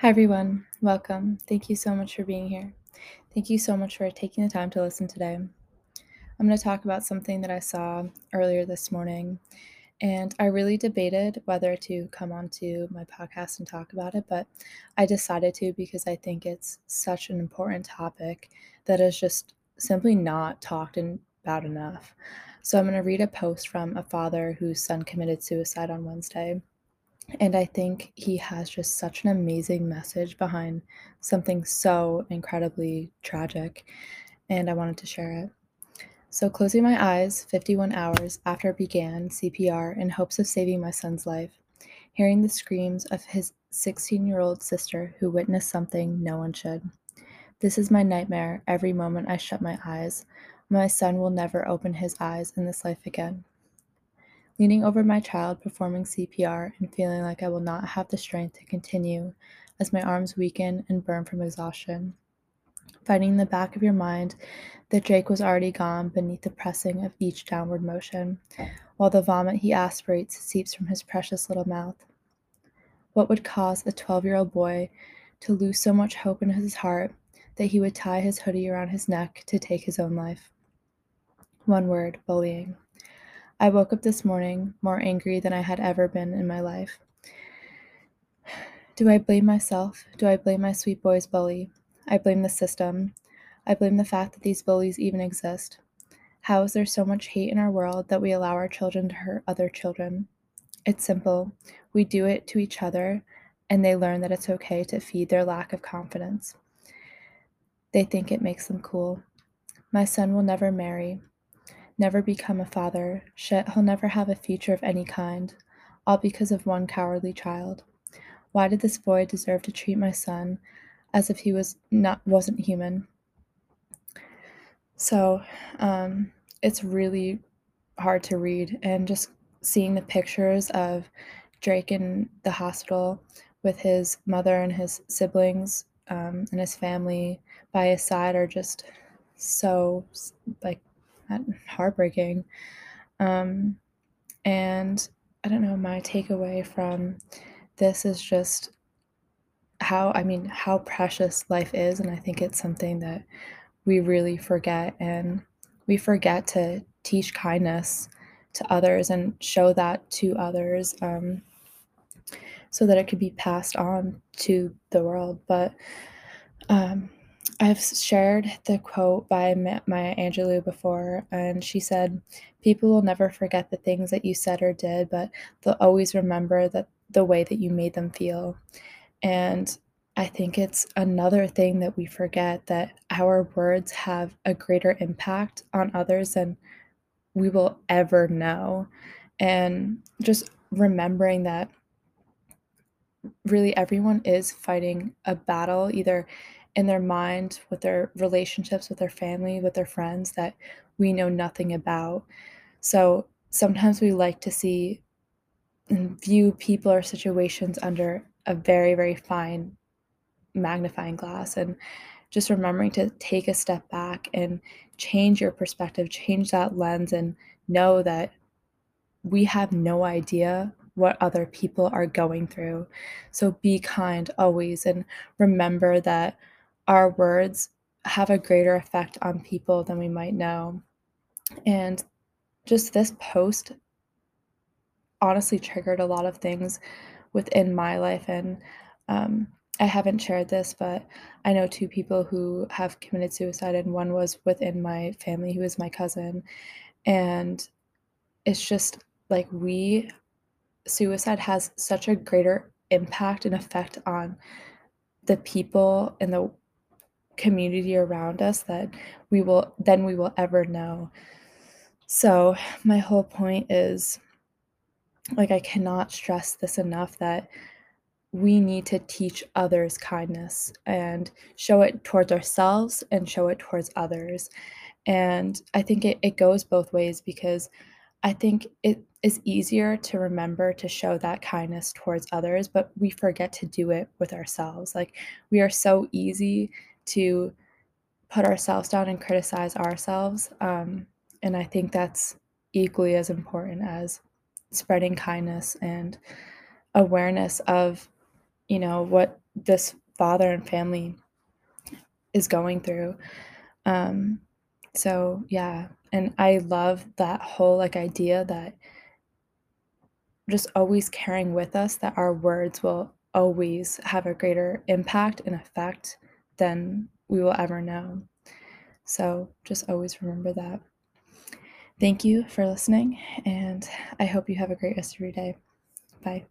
Hi, everyone. Welcome. Thank you so much for being here. Thank you so much for taking the time to listen today. I'm going to talk about something that I saw earlier this morning, and I really debated whether to come onto my podcast and talk about it, but I decided to because I think it's such an important topic that is just simply not talked about enough. So, I'm going to read a post from a father whose son committed suicide on Wednesday. And I think he has just such an amazing message behind something so incredibly tragic, and I wanted to share it. So, closing my eyes 51 hours after it began CPR in hopes of saving my son's life, hearing the screams of his 16 year old sister who witnessed something no one should. This is my nightmare every moment I shut my eyes. My son will never open his eyes in this life again leaning over my child performing CPR and feeling like I will not have the strength to continue as my arms weaken and burn from exhaustion. Finding in the back of your mind that Drayke was already gone beneath the pressing of each downward motion, while the vomit he aspirates seeps from his precious little mouth. What would cause a 12 year old boy to lose so much hope in his heart that he would tie his hoodie around his neck to take his own life? One word bullying. I woke up this morning more angry than I had ever been in my life. Do I blame myself? Do I blame my sweet boy's bully? I blame the system. I blame the fact that these bullies even exist. How is there so much hate in our world that we allow our children to hurt other children? It's simple. We do it to each other, and they learn that it's okay to feed their lack of confidence. They think it makes them cool. My son will never marry never become a father, shit, he'll never have a future of any kind, all because of one cowardly child. Why did this boy deserve to treat my son as if he was not wasn't human? So, um, it's really hard to read, and just seeing the pictures of Drayke in the hospital with his mother and his siblings um, and his family by his side are just so like heartbreaking. Um, and I don't know, my takeaway from this is just how, I mean, how precious life is. And I think it's something that we really forget. And we forget to teach kindness to others and show that to others um, so that it could be passed on to the world. But um, I've shared the quote by Maya Angelou before, and she said, People will never forget the things that you said or did, but they'll always remember that the way that you made them feel. And I think it's another thing that we forget that our words have a greater impact on others than we will ever know. And just remembering that really everyone is fighting a battle, either in their mind, with their relationships, with their family, with their friends that we know nothing about. So sometimes we like to see and view people or situations under a very, very fine magnifying glass and just remembering to take a step back and change your perspective, change that lens, and know that we have no idea what other people are going through. So be kind always and remember that our words have a greater effect on people than we might know. And just this post honestly triggered a lot of things within my life. And um, I haven't shared this, but I know two people who have committed suicide, and one was within my family, who is my cousin. And it's just like we, suicide has such a greater impact and effect on the people in the community around us that we will then we will ever know. So, my whole point is like I cannot stress this enough that we need to teach others kindness and show it towards ourselves and show it towards others. And I think it, it goes both ways because I think it is easier to remember to show that kindness towards others, but we forget to do it with ourselves. Like we are so easy to put ourselves down and criticize ourselves. Um, and I think that's equally as important as spreading kindness and awareness of, you know, what this father and family is going through. Um, so yeah, and I love that whole like idea that just always carrying with us that our words will always have a greater impact and effect than we will ever know. So just always remember that. Thank you for listening, and I hope you have a great rest of your day. Bye.